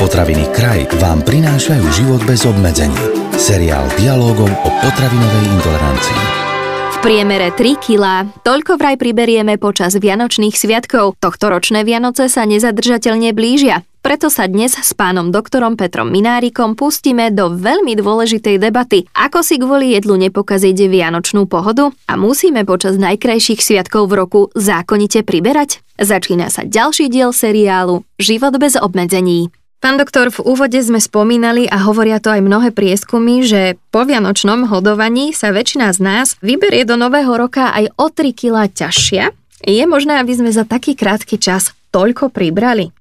Potraviny Kraj vám prinášajú život bez obmedzení. Seriál dialogov o potravinovej intolerancii. V priemere 3 kg. Toľko vraj priberieme počas Vianočných sviatkov. Tohtoročné Vianoce sa nezadržateľne blížia. Preto sa dnes s pánom doktorom Petrom Minárikom pustíme do veľmi dôležitej debaty, ako si kvôli jedlu nepokaziť vianočnú pohodu a musíme počas najkrajších sviatkov v roku zákonite priberať. Začína sa ďalší diel seriálu Život bez obmedzení. Pán doktor, v úvode sme spomínali a hovoria to aj mnohé prieskumy, že po vianočnom hodovaní sa väčšina z nás vyberie do nového roka aj o 3 kg ťažšia. Je možné, aby sme za taký krátky čas toľko pribrali?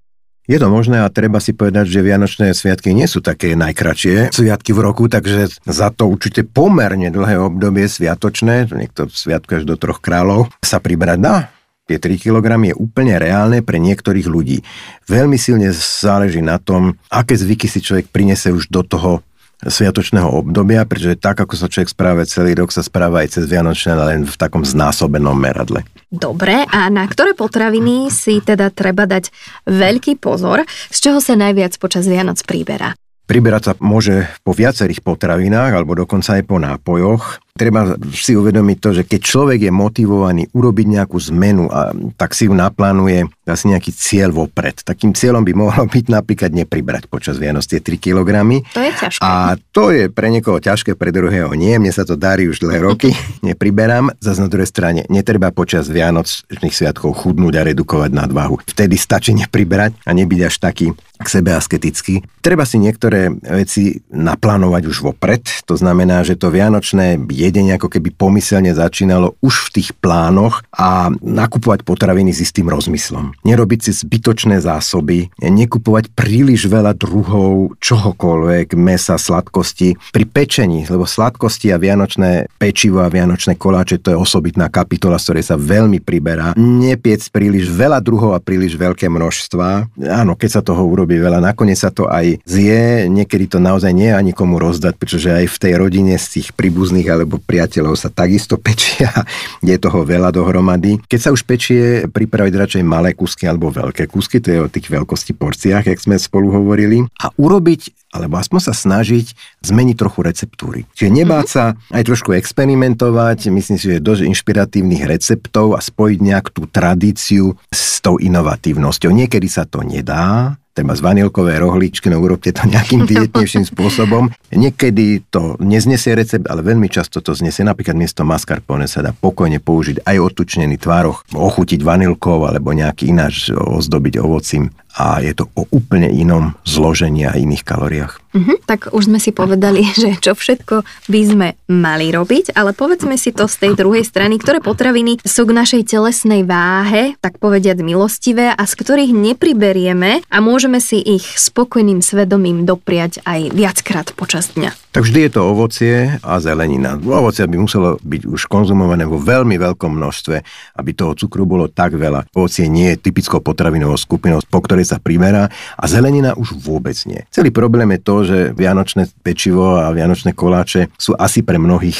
Je to možné a treba si povedať, že Vianočné sviatky nie sú také najkračšie sviatky v roku, takže za to určite pomerne dlhé obdobie sviatočné, niekto sviatku až do troch kráľov, sa pribrať dá. Tie 3 kg je úplne reálne pre niektorých ľudí. Veľmi silne záleží na tom, aké zvyky si človek prinese už do toho sviatočného obdobia, pretože tak, ako sa človek správa celý rok, sa správa aj cez Vianočné, len v takom znásobenom meradle. Dobre, a na ktoré potraviny si teda treba dať veľký pozor, z čoho sa najviac počas Vianoc príberá? Priberať sa môže po viacerých potravinách alebo dokonca aj po nápojoch treba si uvedomiť to, že keď človek je motivovaný urobiť nejakú zmenu a tak si ju naplánuje asi nejaký cieľ vopred. Takým cieľom by mohlo byť napríklad nepribrať počas Vianoc tie 3 kg. To je ťažké. A to je pre niekoho ťažké, pre druhého nie. Mne sa to darí už dlhé roky, nepriberám. Zas na druhej strane netreba počas Vianočných sviatkov chudnúť a redukovať nadvahu. Vtedy stačí nepribrať a nebyť až taký k sebe asketický. Treba si niektoré veci naplánovať už vopred. To znamená, že to vianočné je jedenie ako keby pomyselne začínalo už v tých plánoch a nakupovať potraviny s istým rozmyslom. Nerobiť si zbytočné zásoby, nekupovať príliš veľa druhov čohokoľvek, mesa, sladkosti. Pri pečení, lebo sladkosti a vianočné pečivo a vianočné koláče to je osobitná kapitola, z ktorej sa veľmi priberá. Nepiec príliš veľa druhov a príliš veľké množstva. Áno, keď sa toho urobí veľa, nakoniec sa to aj zje, niekedy to naozaj nie je ani komu rozdať, pretože aj v tej rodine z tých príbuzných alebo priateľov sa takisto pečia, je toho veľa dohromady. Keď sa už pečie, pripraviť radšej malé kusky alebo veľké kusky, to je o tých veľkosti porciách, jak sme spolu hovorili. A urobiť alebo aspoň sa snažiť zmeniť trochu receptúry. Čiže nebáť sa aj trošku experimentovať, myslím si, že je dosť inšpiratívnych receptov a spojiť nejak tú tradíciu s tou inovatívnosťou. Niekedy sa to nedá, treba z vanilkové rohličky, no urobte to nejakým dietnejším spôsobom. Niekedy to neznesie recept, ale veľmi často to znesie. Napríklad miesto mascarpone sa dá pokojne použiť aj otučnený tvároch, ochutiť vanilkou alebo nejaký ináč ozdobiť ovocím a je to o úplne inom zložení a iných kalóriách. Uh-huh, tak už sme si povedali, že čo všetko by sme mali robiť, ale povedzme si to z tej druhej strany, ktoré potraviny sú k našej telesnej váhe, tak povediať milostivé a z ktorých nepriberieme a môžeme si ich spokojným svedomím dopriať aj viackrát počas dňa. Tak vždy je to ovocie a zelenina. Ovocie by muselo byť už konzumované vo veľmi veľkom množstve, aby toho cukru bolo tak veľa. Ovocie nie je typickou potravinovou skupinou, po ktorej sa primerá a zelenina už vôbec nie. Celý problém je to, že vianočné pečivo a vianočné koláče sú asi pre mnohých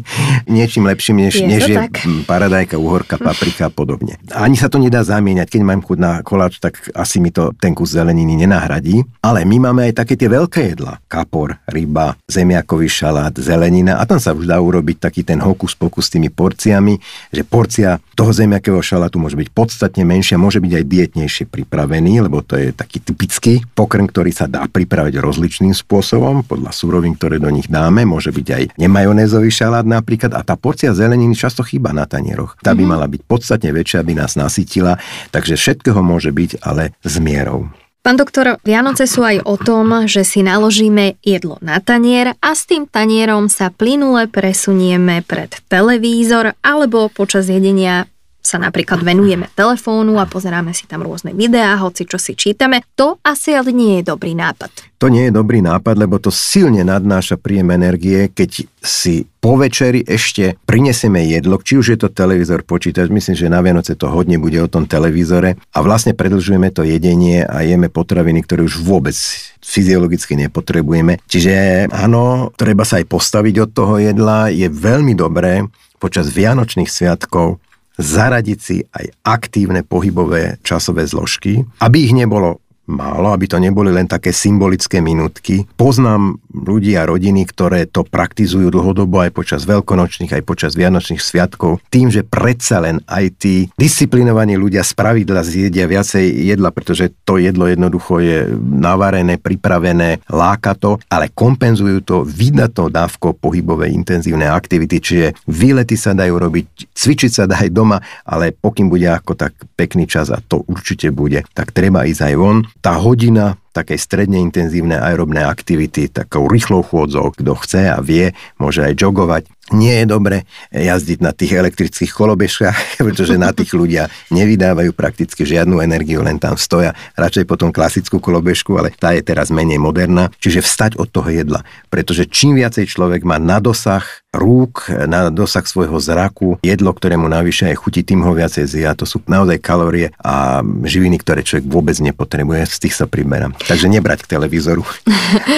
niečím lepším, než je, než je paradajka, uhorka, paprika a podobne. Ani sa to nedá zamieňať. Keď mám chuť na koláč, tak asi mi to ten kus zeleniny nenahradí. Ale my máme aj také tie veľké jedla. Kapor, ryba, zemiakový šalát, zelenina a tam sa už dá urobiť taký ten hokus pokus s tými porciami, že porcia toho zemiakového šalátu môže byť podstatne menšia, môže byť aj dietnejšie pripravený, lebo to je taký typický pokrm, ktorý sa dá pripraviť rozličným spôsobom, podľa súrovín, ktoré do nich dáme, môže byť aj nemajonézový šalát napríklad a tá porcia zeleniny často chýba na tanieroch. Tá by mhm. mala byť podstatne väčšia, aby nás nasytila, takže všetkého môže byť, ale s mierou. Pán doktor, Vianoce sú aj o tom, že si naložíme jedlo na tanier a s tým tanierom sa plynule presunieme pred televízor alebo počas jedenia sa napríklad venujeme telefónu a pozeráme si tam rôzne videá, hoci čo si čítame, to asi ale nie je dobrý nápad. To nie je dobrý nápad, lebo to silne nadnáša príjem energie, keď si po večeri ešte prinesieme jedlo, či už je to televízor, počítač, myslím, že na Vianoce to hodne bude o tom televízore a vlastne predlžujeme to jedenie a jeme potraviny, ktoré už vôbec fyziologicky nepotrebujeme. Čiže áno, treba sa aj postaviť od toho jedla, je veľmi dobré počas Vianočných sviatkov zaradiť si aj aktívne pohybové časové zložky, aby ich nebolo málo, aby to neboli len také symbolické minútky. Poznám ľudí a rodiny, ktoré to praktizujú dlhodobo aj počas veľkonočných, aj počas vianočných sviatkov, tým, že predsa len aj tí disciplinovaní ľudia z pravidla zjedia viacej jedla, pretože to jedlo jednoducho je navarené, pripravené, láka to, ale kompenzujú to vydatnou dávkou pohybovej intenzívnej aktivity, čiže výlety sa dajú robiť, cvičiť sa aj doma, ale pokým bude ako tak pekný čas a to určite bude, tak treba ísť aj von tá hodina takej stredne intenzívnej aerobnej aktivity, takou rýchlou chôdzou, kto chce a vie, môže aj jogovať. Nie je dobre jazdiť na tých elektrických kolobežkách, pretože na tých ľudia nevydávajú prakticky žiadnu energiu, len tam stoja. Radšej potom klasickú kolobežku, ale tá je teraz menej moderná. Čiže vstať od toho jedla, pretože čím viacej človek má na dosah rúk, na dosah svojho zraku, jedlo, ktorému navyše aj chutí, tým ho viacej zje. A to sú naozaj kalórie a živiny, ktoré človek vôbec nepotrebuje, z tých sa priberám. Takže nebrať k televízoru.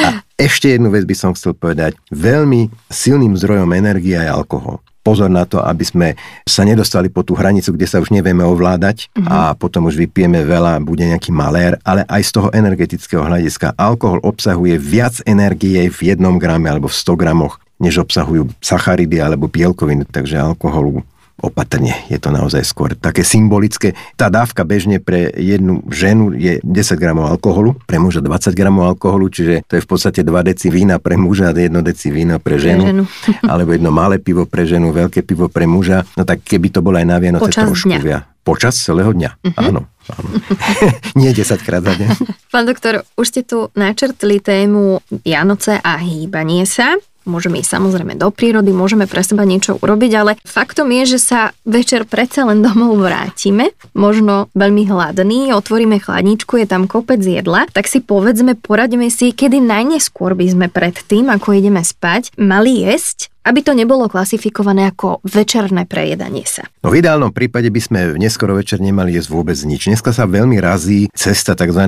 A ešte jednu vec by som chcel povedať. Veľmi silným zdrojom energie je alkohol pozor na to, aby sme sa nedostali po tú hranicu, kde sa už nevieme ovládať uh-huh. a potom už vypijeme veľa, bude nejaký malér, ale aj z toho energetického hľadiska. Alkohol obsahuje viac energie v jednom grame alebo v 100 gramoch než obsahujú sacharidy alebo bielkoviny, takže alkoholu opatrne. Je to naozaj skôr také symbolické. Tá dávka bežne pre jednu ženu je 10 gramov alkoholu, pre muža 20 gramov alkoholu, čiže to je v podstate 2 deci vína pre muža a 1 deci vína pre ženu. Pre ženu. alebo jedno malé pivo pre ženu, veľké pivo pre muža. No tak keby to bolo aj na Vianoce Počas trošku dňa. viac. Počas celého dňa, uh-huh. áno. áno. Nie 10 krát za deň. Pán doktor, už ste tu načrtli tému Vianoce a hýbanie sa. Môžeme ísť samozrejme do prírody, môžeme pre seba niečo urobiť, ale faktom je, že sa večer predsa len domov vrátime, možno veľmi hladný, otvoríme chladničku, je tam kopec jedla, tak si povedzme, poradíme si, kedy najneskôr by sme pred tým, ako ideme spať, mali jesť aby to nebolo klasifikované ako večerné prejedanie sa. No v ideálnom prípade by sme neskoro večer nemali jesť vôbec nič. Dneska sa veľmi razí cesta tzv.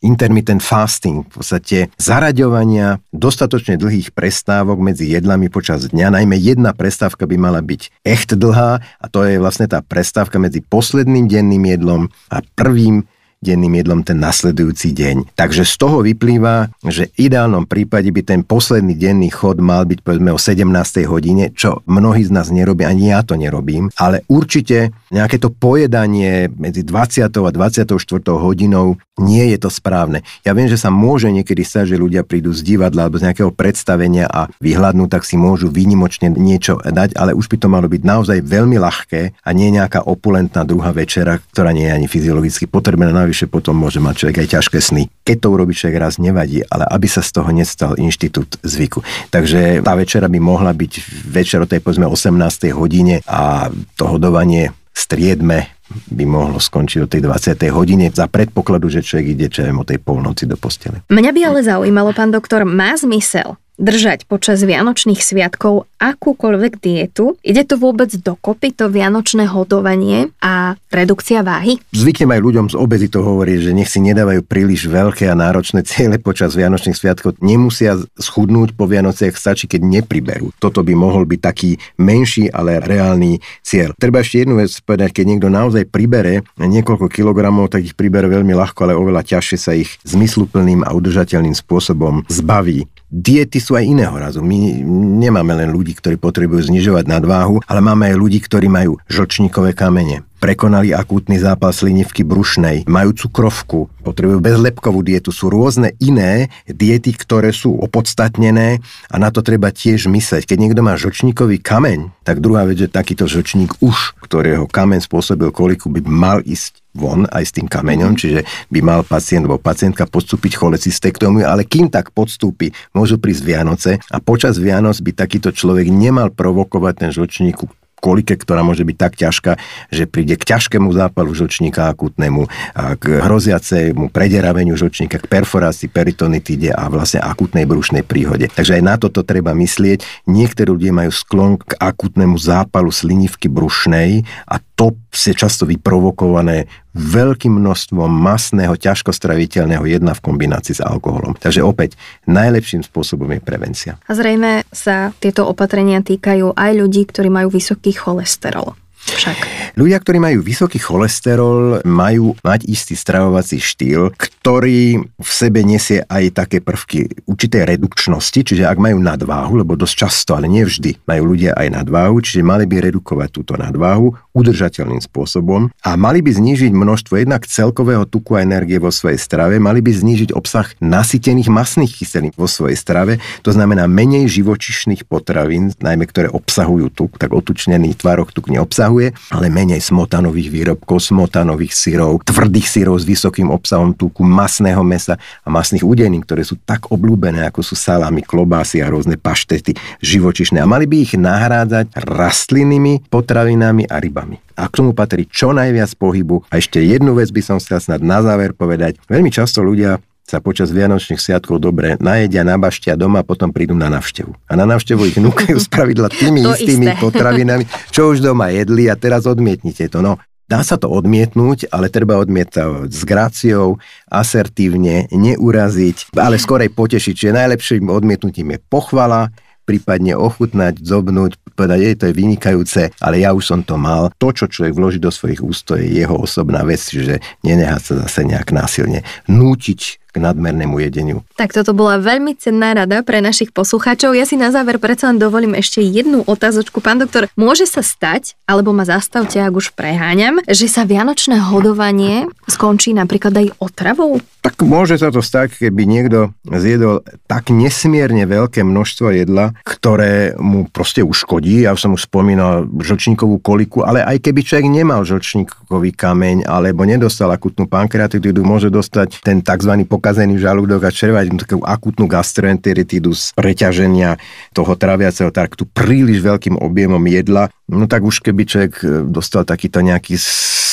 intermittent fasting, v podstate zaraďovania dostatočne dlhých prestávok medzi jedlami počas dňa. Najmä jedna prestávka by mala byť echt dlhá a to je vlastne tá prestávka medzi posledným denným jedlom a prvým denným jedlom ten nasledujúci deň. Takže z toho vyplýva, že v ideálnom prípade by ten posledný denný chod mal byť povedzme o 17. hodine, čo mnohí z nás nerobia, ani ja to nerobím, ale určite nejaké to pojedanie medzi 20. a 24. hodinou nie je to správne. Ja viem, že sa môže niekedy stať, že ľudia prídu z divadla alebo z nejakého predstavenia a vyhľadnú, tak si môžu výnimočne niečo dať, ale už by to malo byť naozaj veľmi ľahké a nie nejaká opulentná druhá večera, ktorá nie je ani fyziologicky potrebná. Navyše potom môže mať človek aj ťažké sny. Keď to urobí človek raz, nevadí, ale aby sa z toho nestal inštitút zvyku. Takže tá večera by mohla byť večer o tej povedzme 18. hodine a to hodovanie striedme by mohlo skončiť o tej 20. hodine za predpokladu, že človek ide čo o tej polnoci do postele. Mňa by ale zaujímalo, pán doktor, má zmysel držať počas Vianočných sviatkov akúkoľvek dietu? Ide to vôbec dokopy, to vianočné hodovanie a redukcia váhy? Zvyknem aj ľuďom z obezitou hovoriť, že nech si nedávajú príliš veľké a náročné ciele počas Vianočných sviatkov. Nemusia schudnúť po Vianociach, stačí, keď nepriberú. Toto by mohol byť taký menší, ale reálny cieľ. Treba ešte jednu vec povedať, keď niekto naozaj pribere niekoľko kilogramov, tak ich pribere veľmi ľahko, ale oveľa ťažšie sa ich zmysluplným a udržateľným spôsobom zbaví. Diety sú aj iného razu. My nemáme len ľudí, ktorí potrebujú znižovať nadváhu, ale máme aj ľudí, ktorí majú žlčníkové kamene prekonali akútny zápal slinivky brušnej, majú cukrovku, potrebujú bezlepkovú dietu, sú rôzne iné diety, ktoré sú opodstatnené a na to treba tiež mysleť. Keď niekto má žočníkový kameň, tak druhá vec, že takýto žočník už, ktorého kameň spôsobil koliku, by mal ísť von aj s tým kameňom, čiže by mal pacient alebo pacientka podstúpiť cholecystektómiu, ale kým tak podstúpi, môžu prísť Vianoce a počas Vianoc by takýto človek nemal provokovať ten žlčník kolike, ktorá môže byť tak ťažká, že príde k ťažkému zápalu žlčníka akutnému, a k hroziacemu prederaveniu žlčníka, k perforácii peritonitíde a vlastne akutnej brušnej príhode. Takže aj na toto treba myslieť. Niektorí ľudia majú sklon k akutnému zápalu slinivky brušnej a to je často vyprovokované veľkým množstvom masného, ťažkostraviteľného jedna v kombinácii s alkoholom. Takže opäť, najlepším spôsobom je prevencia. A zrejme sa tieto opatrenia týkajú aj ľudí, ktorí majú vysoký cholesterol. Však? Ľudia, ktorí majú vysoký cholesterol, majú mať istý stravovací štýl, ktorý v sebe nesie aj také prvky určitej redukčnosti, čiže ak majú nadváhu, lebo dosť často, ale nie vždy, majú ľudia aj nadváhu, čiže mali by redukovať túto nadváhu udržateľným spôsobom a mali by znížiť množstvo jednak celkového tuku a energie vo svojej strave, mali by znížiť obsah nasytených masných kyselín vo svojej strave, to znamená menej živočišných potravín, najmä ktoré obsahujú tuk, tak otučnený tvarok tuk neobsahuje, ale menej smotanových výrobkov, smotanových syrov, tvrdých syrov s vysokým obsahom tuku, masného mesa a masných udenín, ktoré sú tak obľúbené, ako sú salámy, klobásy a rôzne paštety živočišné. A mali by ich nahrádzať rastlinnými potravinami a rybami a k tomu patrí čo najviac pohybu. A ešte jednu vec by som chcel snad na záver povedať. Veľmi často ľudia sa počas Vianočných sviatkov dobre najedia, nabaštia doma a potom prídu na návštevu. A na návštevu ich núkajú spravidla tými to istými isté. potravinami, čo už doma jedli a teraz odmietnite to. No, Dá sa to odmietnúť, ale treba odmietať s gráciou, asertívne, neuraziť, ale skorej potešiť. Čiže najlepším odmietnutím je pochvala, prípadne ochutnať, zobnúť, povedať, je to je vynikajúce, ale ja už som to mal. To, čo človek vloží do svojich úst, to je jeho osobná vec, že nenehať sa zase nejak násilne nútiť k nadmernému jedeniu. Tak toto bola veľmi cenná rada pre našich poslucháčov. Ja si na záver predsa len dovolím ešte jednu otázočku. Pán doktor, môže sa stať, alebo ma zastavte, ak už preháňam, že sa vianočné hodovanie skončí napríklad aj otravou? Tak môže sa to stať, keby niekto zjedol tak nesmierne veľké množstvo jedla, ktoré mu proste uškodí. Ja som už spomínal žlčníkovú koliku, ale aj keby človek nemal žlčníkový kameň alebo nedostal akutnú pankreatitídu, môže dostať ten tzv pokazený žalúdok a červať takú akutnú gastroenteritídu z preťaženia toho traviaceho traktu príliš veľkým objemom jedla, no tak už keby človek e, dostal takýto nejaký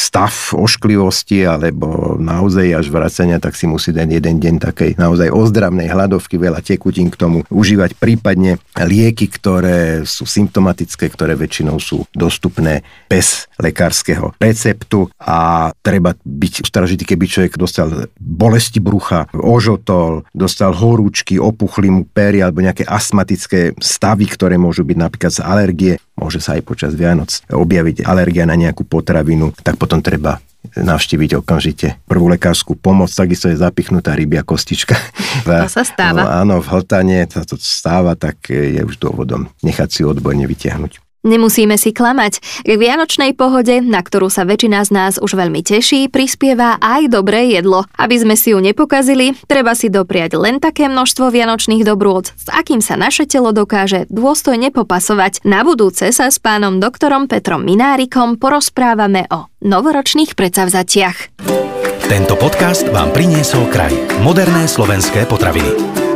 stav ošklivosti alebo naozaj až vracania, tak si musí ten jeden deň takej naozaj ozdravnej hladovky, veľa tekutín k tomu užívať, prípadne lieky, ktoré sú symptomatické, ktoré väčšinou sú dostupné bez lekárskeho receptu. A treba byť stražitý, keby človek dostal bolesti brucha, ožotol, dostal horúčky, opuchli mu pery alebo nejaké astmatické stavy, ktoré môžu byť napríklad z alergie, môže sa aj počas Vianoc objaviť alergia na nejakú potravinu, tak potom treba navštíviť okamžite prvú lekárskú pomoc, takisto je zapichnutá rybia kostička. To sa stáva. No, áno, v hltane sa to stáva, tak je už dôvodom nechať si odborne vytiahnuť. Nemusíme si klamať. K vianočnej pohode, na ktorú sa väčšina z nás už veľmi teší, prispieva aj dobré jedlo. Aby sme si ju nepokazili, treba si dopriať len také množstvo vianočných dobrôd, s akým sa naše telo dokáže dôstojne popasovať. Na budúce sa s pánom doktorom Petrom Minárikom porozprávame o novoročných predsavzatiach. Tento podcast vám priniesol kraj. Moderné slovenské potraviny.